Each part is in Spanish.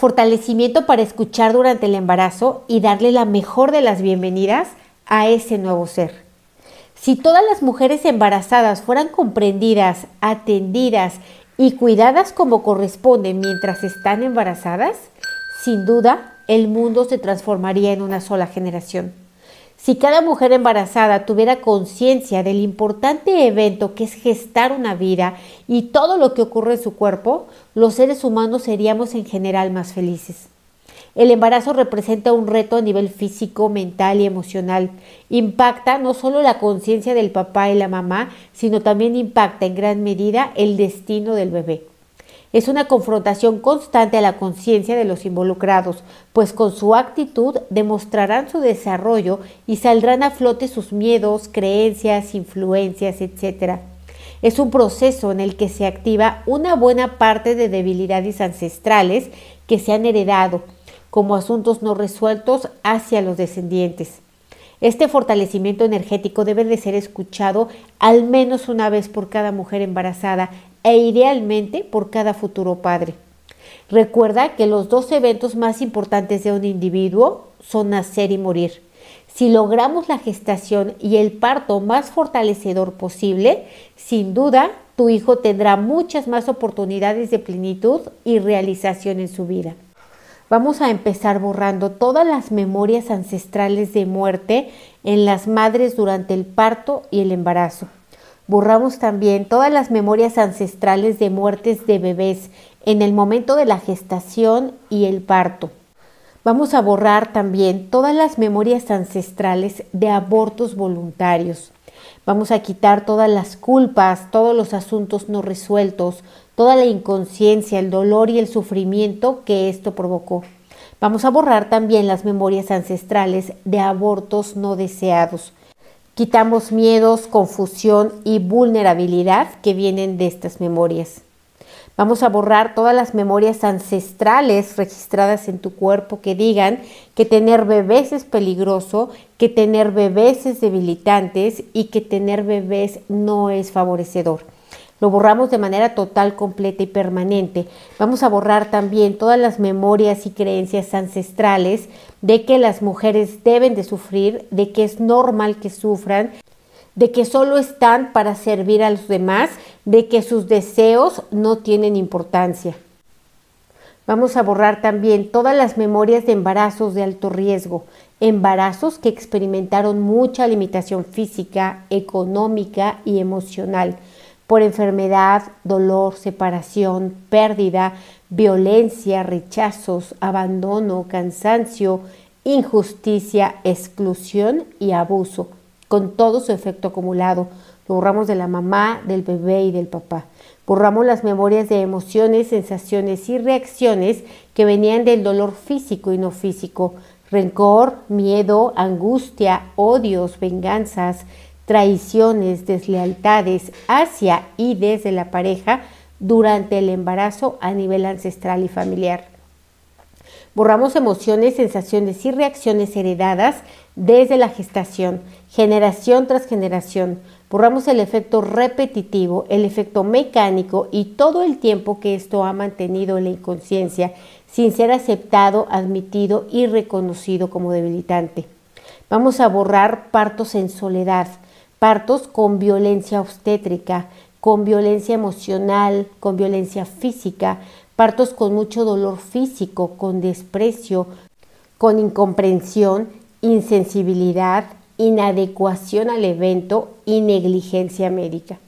Fortalecimiento para escuchar durante el embarazo y darle la mejor de las bienvenidas a ese nuevo ser. Si todas las mujeres embarazadas fueran comprendidas, atendidas y cuidadas como corresponde mientras están embarazadas, sin duda el mundo se transformaría en una sola generación. Si cada mujer embarazada tuviera conciencia del importante evento que es gestar una vida y todo lo que ocurre en su cuerpo, los seres humanos seríamos en general más felices. El embarazo representa un reto a nivel físico, mental y emocional. Impacta no solo la conciencia del papá y la mamá, sino también impacta en gran medida el destino del bebé. Es una confrontación constante a la conciencia de los involucrados, pues con su actitud demostrarán su desarrollo y saldrán a flote sus miedos, creencias, influencias, etc. Es un proceso en el que se activa una buena parte de debilidades ancestrales que se han heredado, como asuntos no resueltos hacia los descendientes. Este fortalecimiento energético debe de ser escuchado al menos una vez por cada mujer embarazada e idealmente por cada futuro padre. Recuerda que los dos eventos más importantes de un individuo son nacer y morir. Si logramos la gestación y el parto más fortalecedor posible, sin duda tu hijo tendrá muchas más oportunidades de plenitud y realización en su vida. Vamos a empezar borrando todas las memorias ancestrales de muerte en las madres durante el parto y el embarazo. Borramos también todas las memorias ancestrales de muertes de bebés en el momento de la gestación y el parto. Vamos a borrar también todas las memorias ancestrales de abortos voluntarios. Vamos a quitar todas las culpas, todos los asuntos no resueltos, toda la inconsciencia, el dolor y el sufrimiento que esto provocó. Vamos a borrar también las memorias ancestrales de abortos no deseados. Quitamos miedos, confusión y vulnerabilidad que vienen de estas memorias. Vamos a borrar todas las memorias ancestrales registradas en tu cuerpo que digan que tener bebés es peligroso, que tener bebés es debilitantes y que tener bebés no es favorecedor. Lo borramos de manera total, completa y permanente. Vamos a borrar también todas las memorias y creencias ancestrales de que las mujeres deben de sufrir, de que es normal que sufran, de que solo están para servir a los demás, de que sus deseos no tienen importancia. Vamos a borrar también todas las memorias de embarazos de alto riesgo, embarazos que experimentaron mucha limitación física, económica y emocional por enfermedad, dolor, separación, pérdida, violencia, rechazos, abandono, cansancio, injusticia, exclusión y abuso, con todo su efecto acumulado. Lo borramos de la mamá, del bebé y del papá. Borramos las memorias de emociones, sensaciones y reacciones que venían del dolor físico y no físico, rencor, miedo, angustia, odios, venganzas, traiciones, deslealtades hacia y desde la pareja durante el embarazo a nivel ancestral y familiar. Borramos emociones, sensaciones y reacciones heredadas desde la gestación, generación tras generación. Borramos el efecto repetitivo, el efecto mecánico y todo el tiempo que esto ha mantenido en la inconsciencia sin ser aceptado, admitido y reconocido como debilitante. Vamos a borrar partos en soledad, partos con violencia obstétrica, con violencia emocional, con violencia física, partos con mucho dolor físico, con desprecio, con incomprensión, insensibilidad, inadecuación al evento y negligencia médica.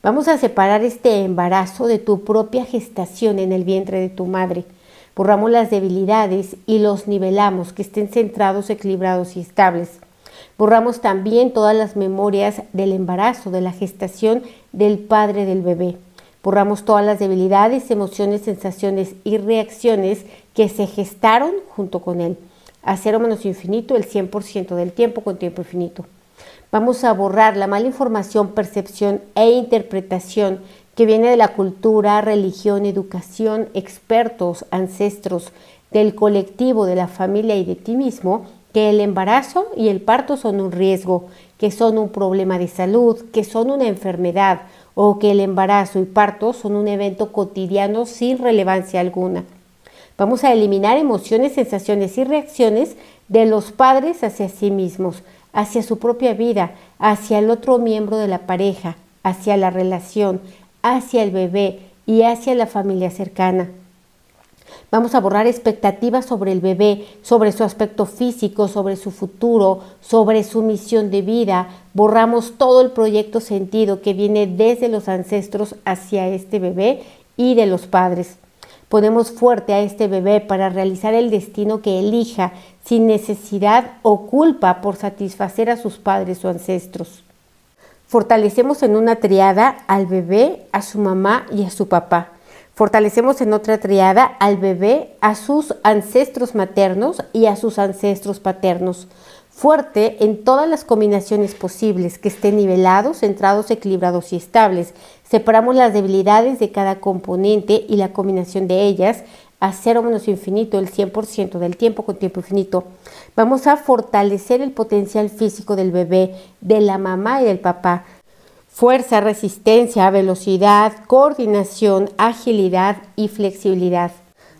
Vamos a separar este embarazo de tu propia gestación en el vientre de tu madre. Borramos las debilidades y los nivelamos, que estén centrados, equilibrados y estables. Borramos también todas las memorias del embarazo, de la gestación del padre del bebé. Borramos todas las debilidades, emociones, sensaciones y reacciones que se gestaron junto con él. A cero menos infinito el 100% del tiempo con tiempo infinito. Vamos a borrar la mala información, percepción e interpretación que viene de la cultura, religión, educación, expertos, ancestros, del colectivo, de la familia y de ti mismo que el embarazo y el parto son un riesgo, que son un problema de salud, que son una enfermedad o que el embarazo y parto son un evento cotidiano sin relevancia alguna. Vamos a eliminar emociones, sensaciones y reacciones de los padres hacia sí mismos, hacia su propia vida, hacia el otro miembro de la pareja, hacia la relación, hacia el bebé y hacia la familia cercana. Vamos a borrar expectativas sobre el bebé, sobre su aspecto físico, sobre su futuro, sobre su misión de vida. Borramos todo el proyecto sentido que viene desde los ancestros hacia este bebé y de los padres. Ponemos fuerte a este bebé para realizar el destino que elija, sin necesidad o culpa por satisfacer a sus padres o ancestros. Fortalecemos en una triada al bebé, a su mamá y a su papá. Fortalecemos en otra triada al bebé, a sus ancestros maternos y a sus ancestros paternos. Fuerte en todas las combinaciones posibles, que estén nivelados, centrados, equilibrados y estables. Separamos las debilidades de cada componente y la combinación de ellas a cero menos infinito, el 100% del tiempo con tiempo infinito. Vamos a fortalecer el potencial físico del bebé, de la mamá y del papá fuerza, resistencia, velocidad, coordinación, agilidad y flexibilidad.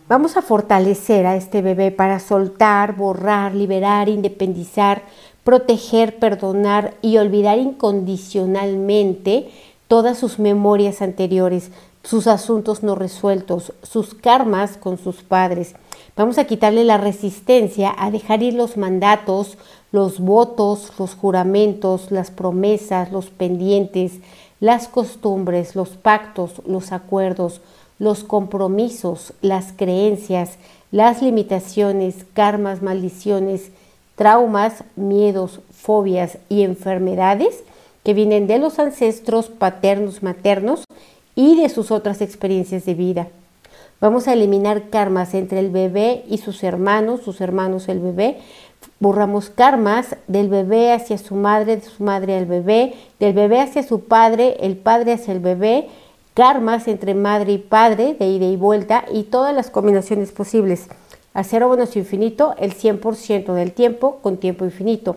Vamos a fortalecer a este bebé para soltar, borrar, liberar, independizar, proteger, perdonar y olvidar incondicionalmente todas sus memorias anteriores, sus asuntos no resueltos, sus karmas con sus padres. Vamos a quitarle la resistencia a dejar ir los mandatos, los votos, los juramentos, las promesas, los pendientes, las costumbres, los pactos, los acuerdos, los compromisos, las creencias, las limitaciones, karmas, maldiciones, traumas, miedos, fobias y enfermedades que vienen de los ancestros paternos, maternos y de sus otras experiencias de vida. Vamos a eliminar karmas entre el bebé y sus hermanos, sus hermanos el bebé, borramos karmas del bebé hacia su madre, de su madre al bebé, del bebé hacia su padre, el padre hacia el bebé, karmas entre madre y padre, de ida y vuelta, y todas las combinaciones posibles. A cero infinito, el 100% del tiempo con tiempo infinito.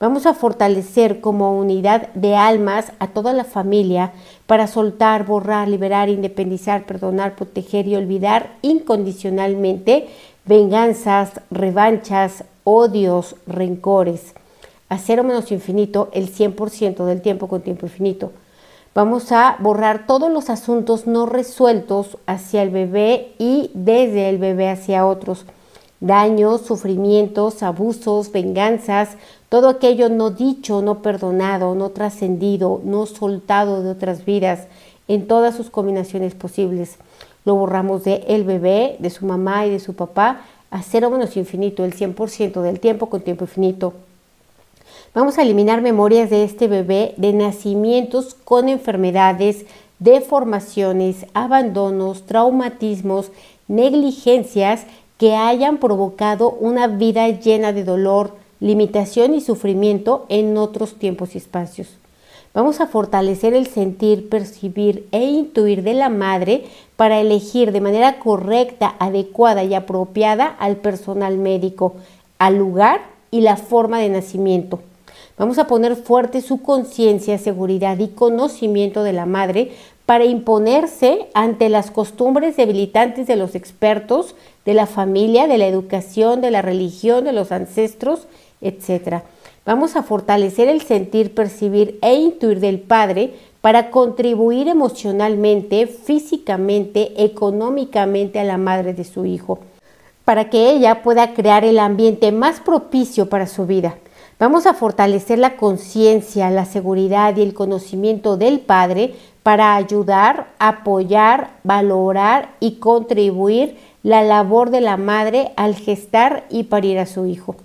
Vamos a fortalecer como unidad de almas a toda la familia para soltar, borrar, liberar, independizar, perdonar, proteger y olvidar incondicionalmente venganzas, revanchas, odios, rencores. A cero menos infinito, el 100% del tiempo con tiempo infinito. Vamos a borrar todos los asuntos no resueltos hacia el bebé y desde el bebé hacia otros. Daños, sufrimientos, abusos, venganzas, todo aquello no dicho, no perdonado, no trascendido, no soltado de otras vidas, en todas sus combinaciones posibles. Lo borramos de el bebé, de su mamá y de su papá a cero menos infinito, el 100% del tiempo con tiempo infinito. Vamos a eliminar memorias de este bebé de nacimientos con enfermedades, deformaciones, abandonos, traumatismos, negligencias que hayan provocado una vida llena de dolor, limitación y sufrimiento en otros tiempos y espacios. Vamos a fortalecer el sentir, percibir e intuir de la madre para elegir de manera correcta, adecuada y apropiada al personal médico, al lugar y la forma de nacimiento. Vamos a poner fuerte su conciencia, seguridad y conocimiento de la madre para imponerse ante las costumbres debilitantes de los expertos, de la familia, de la educación, de la religión, de los ancestros, etc. Vamos a fortalecer el sentir, percibir e intuir del Padre para contribuir emocionalmente, físicamente, económicamente a la madre de su hijo, para que ella pueda crear el ambiente más propicio para su vida. Vamos a fortalecer la conciencia, la seguridad y el conocimiento del Padre para ayudar, apoyar, valorar y contribuir la labor de la madre al gestar y parir a su hijo.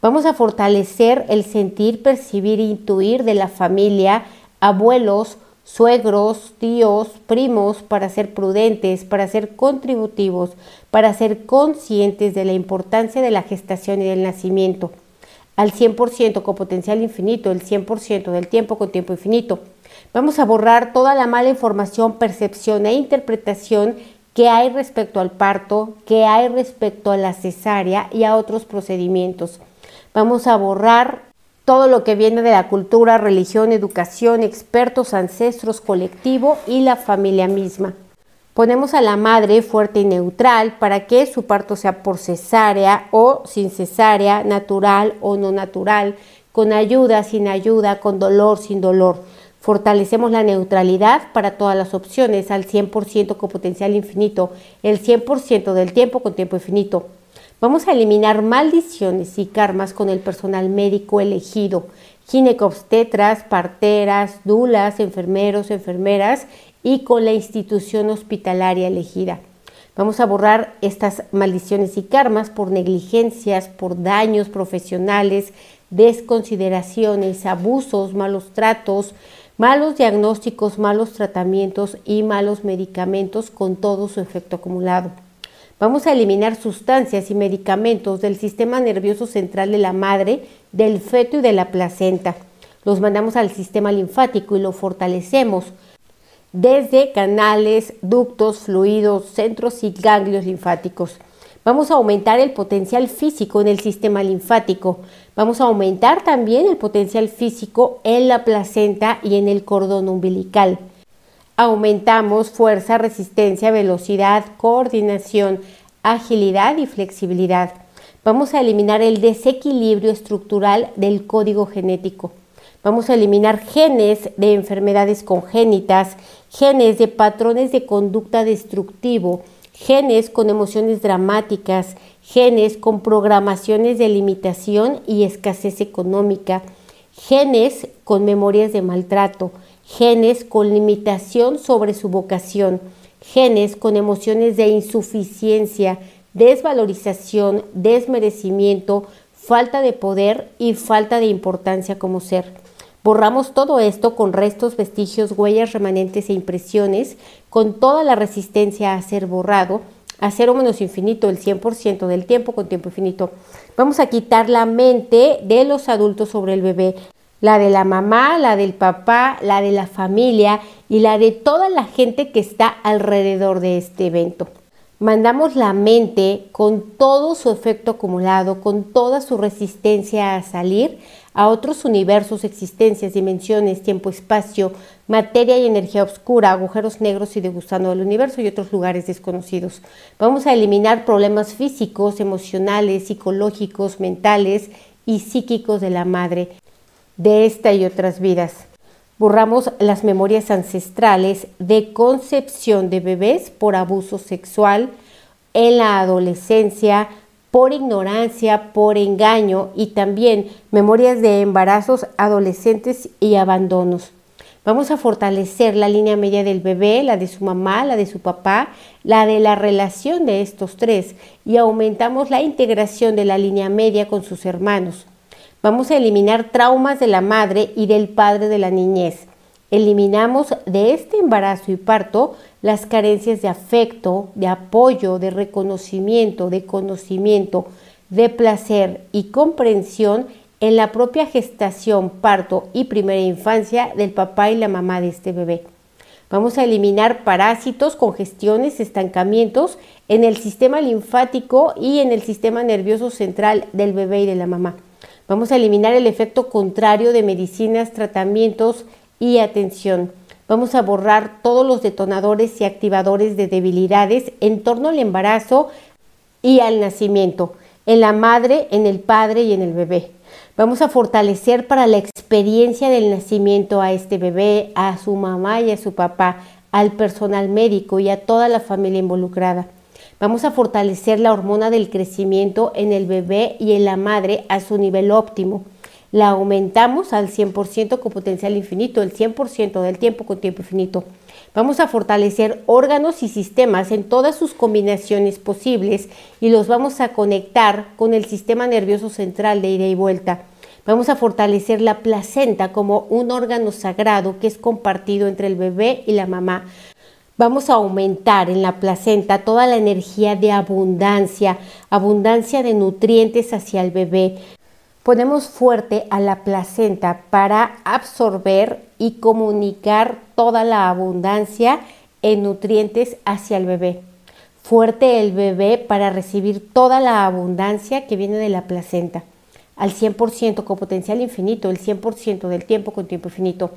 Vamos a fortalecer el sentir, percibir e intuir de la familia, abuelos, suegros, tíos, primos, para ser prudentes, para ser contributivos, para ser conscientes de la importancia de la gestación y del nacimiento. Al 100% con potencial infinito, el 100% del tiempo con tiempo infinito. Vamos a borrar toda la mala información, percepción e interpretación que hay respecto al parto, que hay respecto a la cesárea y a otros procedimientos. Vamos a borrar todo lo que viene de la cultura, religión, educación, expertos, ancestros, colectivo y la familia misma. Ponemos a la madre fuerte y neutral para que su parto sea por cesárea o sin cesárea, natural o no natural, con ayuda, sin ayuda, con dolor, sin dolor. Fortalecemos la neutralidad para todas las opciones al 100% con potencial infinito, el 100% del tiempo con tiempo infinito. Vamos a eliminar maldiciones y karmas con el personal médico elegido, ginecobstetras, parteras, dulas, enfermeros, enfermeras y con la institución hospitalaria elegida. Vamos a borrar estas maldiciones y karmas por negligencias, por daños profesionales, desconsideraciones, abusos, malos tratos, malos diagnósticos, malos tratamientos y malos medicamentos con todo su efecto acumulado. Vamos a eliminar sustancias y medicamentos del sistema nervioso central de la madre, del feto y de la placenta. Los mandamos al sistema linfático y lo fortalecemos desde canales, ductos, fluidos, centros y ganglios linfáticos. Vamos a aumentar el potencial físico en el sistema linfático. Vamos a aumentar también el potencial físico en la placenta y en el cordón umbilical. Aumentamos fuerza, resistencia, velocidad, coordinación, agilidad y flexibilidad. Vamos a eliminar el desequilibrio estructural del código genético. Vamos a eliminar genes de enfermedades congénitas, genes de patrones de conducta destructivo, genes con emociones dramáticas, genes con programaciones de limitación y escasez económica, genes con memorias de maltrato, genes con limitación sobre su vocación, genes con emociones de insuficiencia, desvalorización, desmerecimiento, falta de poder y falta de importancia como ser. Borramos todo esto con restos, vestigios, huellas, remanentes e impresiones, con toda la resistencia a ser borrado, a cero menos infinito, el 100% del tiempo con tiempo infinito. Vamos a quitar la mente de los adultos sobre el bebé, la de la mamá, la del papá, la de la familia y la de toda la gente que está alrededor de este evento. Mandamos la mente con todo su efecto acumulado, con toda su resistencia a salir a otros universos, existencias, dimensiones, tiempo, espacio, materia y energía oscura, agujeros negros y de gusano del universo y otros lugares desconocidos. Vamos a eliminar problemas físicos, emocionales, psicológicos, mentales y psíquicos de la madre de esta y otras vidas. Borramos las memorias ancestrales de concepción de bebés por abuso sexual en la adolescencia, por ignorancia, por engaño y también memorias de embarazos adolescentes y abandonos. Vamos a fortalecer la línea media del bebé, la de su mamá, la de su papá, la de la relación de estos tres y aumentamos la integración de la línea media con sus hermanos. Vamos a eliminar traumas de la madre y del padre de la niñez. Eliminamos de este embarazo y parto las carencias de afecto, de apoyo, de reconocimiento, de conocimiento, de placer y comprensión en la propia gestación, parto y primera infancia del papá y la mamá de este bebé. Vamos a eliminar parásitos, congestiones, estancamientos en el sistema linfático y en el sistema nervioso central del bebé y de la mamá. Vamos a eliminar el efecto contrario de medicinas, tratamientos y atención. Vamos a borrar todos los detonadores y activadores de debilidades en torno al embarazo y al nacimiento, en la madre, en el padre y en el bebé. Vamos a fortalecer para la experiencia del nacimiento a este bebé, a su mamá y a su papá, al personal médico y a toda la familia involucrada. Vamos a fortalecer la hormona del crecimiento en el bebé y en la madre a su nivel óptimo. La aumentamos al 100% con potencial infinito, el 100% del tiempo con tiempo infinito. Vamos a fortalecer órganos y sistemas en todas sus combinaciones posibles y los vamos a conectar con el sistema nervioso central de ida y vuelta. Vamos a fortalecer la placenta como un órgano sagrado que es compartido entre el bebé y la mamá Vamos a aumentar en la placenta toda la energía de abundancia, abundancia de nutrientes hacia el bebé. Ponemos fuerte a la placenta para absorber y comunicar toda la abundancia en nutrientes hacia el bebé. Fuerte el bebé para recibir toda la abundancia que viene de la placenta. Al 100% con potencial infinito, el 100% del tiempo con tiempo infinito.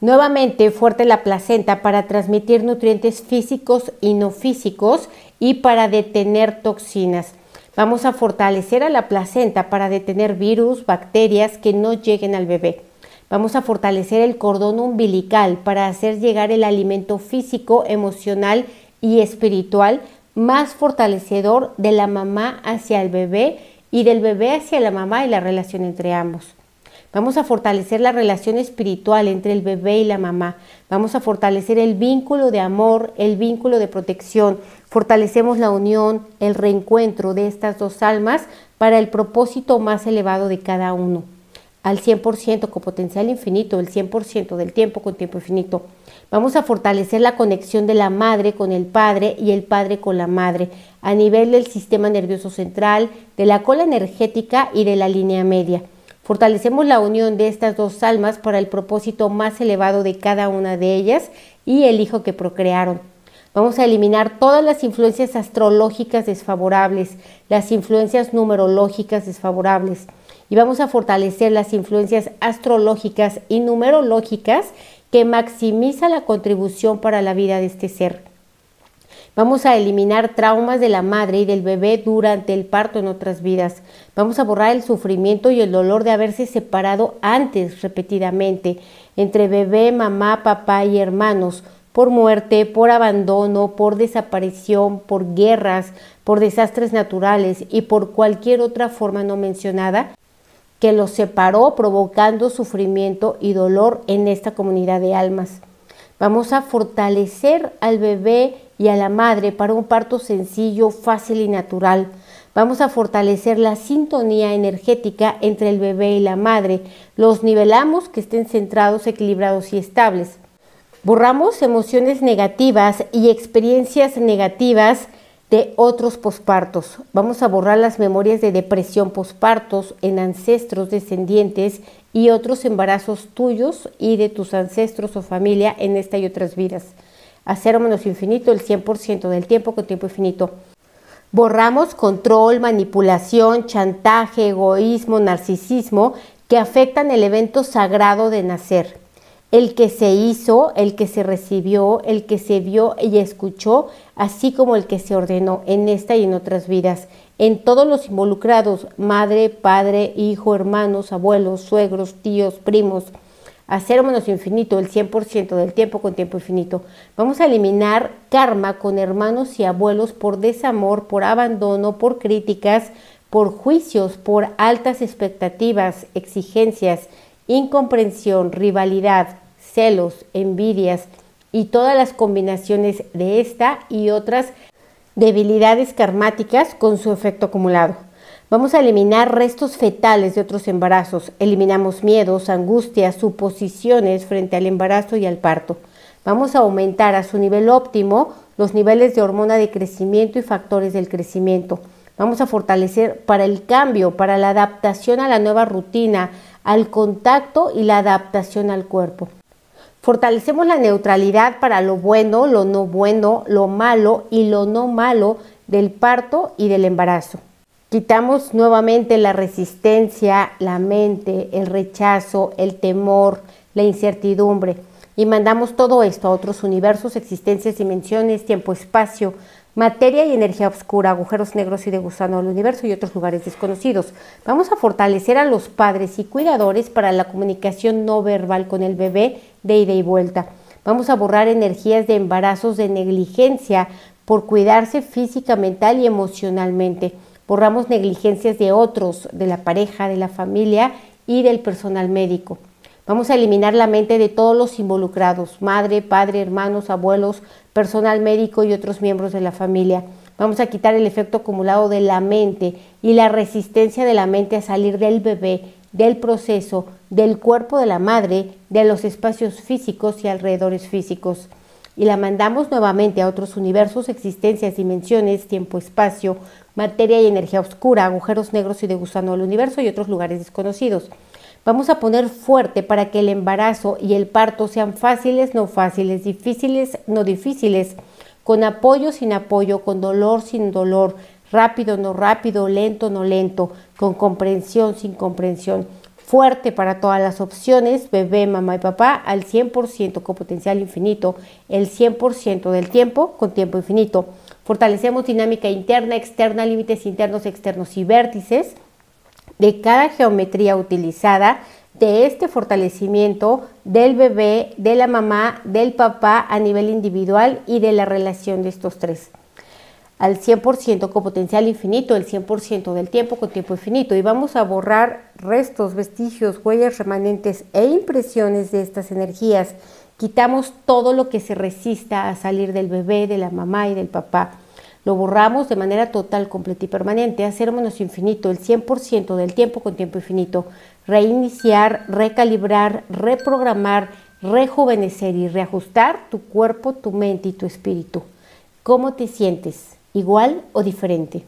Nuevamente fuerte la placenta para transmitir nutrientes físicos y no físicos y para detener toxinas. Vamos a fortalecer a la placenta para detener virus, bacterias que no lleguen al bebé. Vamos a fortalecer el cordón umbilical para hacer llegar el alimento físico, emocional y espiritual más fortalecedor de la mamá hacia el bebé y del bebé hacia la mamá y la relación entre ambos. Vamos a fortalecer la relación espiritual entre el bebé y la mamá. Vamos a fortalecer el vínculo de amor, el vínculo de protección. Fortalecemos la unión, el reencuentro de estas dos almas para el propósito más elevado de cada uno. Al 100% con potencial infinito, el 100% del tiempo con tiempo infinito. Vamos a fortalecer la conexión de la madre con el padre y el padre con la madre a nivel del sistema nervioso central, de la cola energética y de la línea media. Fortalecemos la unión de estas dos almas para el propósito más elevado de cada una de ellas y el hijo que procrearon. Vamos a eliminar todas las influencias astrológicas desfavorables, las influencias numerológicas desfavorables y vamos a fortalecer las influencias astrológicas y numerológicas que maximiza la contribución para la vida de este ser. Vamos a eliminar traumas de la madre y del bebé durante el parto en otras vidas. Vamos a borrar el sufrimiento y el dolor de haberse separado antes repetidamente entre bebé, mamá, papá y hermanos por muerte, por abandono, por desaparición, por guerras, por desastres naturales y por cualquier otra forma no mencionada que los separó provocando sufrimiento y dolor en esta comunidad de almas. Vamos a fortalecer al bebé y a la madre para un parto sencillo, fácil y natural. Vamos a fortalecer la sintonía energética entre el bebé y la madre. Los nivelamos que estén centrados, equilibrados y estables. Borramos emociones negativas y experiencias negativas de otros pospartos. Vamos a borrar las memorias de depresión pospartos en ancestros descendientes y otros embarazos tuyos y de tus ancestros o familia en esta y otras vidas. A cero menos infinito el 100% del tiempo con tiempo infinito. Borramos control, manipulación, chantaje, egoísmo, narcisismo que afectan el evento sagrado de nacer el que se hizo, el que se recibió, el que se vio y escuchó, así como el que se ordenó en esta y en otras vidas, en todos los involucrados, madre, padre, hijo, hermanos, abuelos, suegros, tíos, primos, a infinito, el 100% del tiempo con tiempo infinito. Vamos a eliminar karma con hermanos y abuelos por desamor, por abandono, por críticas, por juicios, por altas expectativas, exigencias, incomprensión, rivalidad, celos, envidias y todas las combinaciones de esta y otras debilidades karmáticas con su efecto acumulado. Vamos a eliminar restos fetales de otros embarazos. Eliminamos miedos, angustias, suposiciones frente al embarazo y al parto. Vamos a aumentar a su nivel óptimo los niveles de hormona de crecimiento y factores del crecimiento. Vamos a fortalecer para el cambio, para la adaptación a la nueva rutina, al contacto y la adaptación al cuerpo. Fortalecemos la neutralidad para lo bueno, lo no bueno, lo malo y lo no malo del parto y del embarazo. Quitamos nuevamente la resistencia, la mente, el rechazo, el temor, la incertidumbre y mandamos todo esto a otros universos, existencias, dimensiones, tiempo, espacio, materia y energía oscura, agujeros negros y de gusano al universo y otros lugares desconocidos. Vamos a fortalecer a los padres y cuidadores para la comunicación no verbal con el bebé de ida y vuelta. Vamos a borrar energías de embarazos de negligencia por cuidarse física, mental y emocionalmente. Borramos negligencias de otros, de la pareja, de la familia y del personal médico. Vamos a eliminar la mente de todos los involucrados, madre, padre, hermanos, abuelos, personal médico y otros miembros de la familia. Vamos a quitar el efecto acumulado de la mente y la resistencia de la mente a salir del bebé, del proceso, del cuerpo de la madre, de los espacios físicos y alrededores físicos. Y la mandamos nuevamente a otros universos, existencias, dimensiones, tiempo, espacio, materia y energía oscura, agujeros negros y de gusano universo y otros lugares desconocidos. Vamos a poner fuerte para que el embarazo y el parto sean fáciles, no fáciles, difíciles, no difíciles, con apoyo, sin apoyo, con dolor, sin dolor, rápido, no rápido, lento, no lento, con comprensión, sin comprensión. Fuerte para todas las opciones, bebé, mamá y papá, al 100% con potencial infinito, el 100% del tiempo con tiempo infinito. Fortalecemos dinámica interna, externa, límites internos, externos y vértices de cada geometría utilizada, de este fortalecimiento del bebé, de la mamá, del papá a nivel individual y de la relación de estos tres al 100% con potencial infinito, el 100% del tiempo con tiempo infinito. Y vamos a borrar restos, vestigios, huellas remanentes e impresiones de estas energías. Quitamos todo lo que se resista a salir del bebé, de la mamá y del papá. Lo borramos de manera total, completa y permanente, hacer menos infinito, el 100% del tiempo con tiempo infinito. Reiniciar, recalibrar, reprogramar, rejuvenecer y reajustar tu cuerpo, tu mente y tu espíritu. ¿Cómo te sientes? Igual o diferente.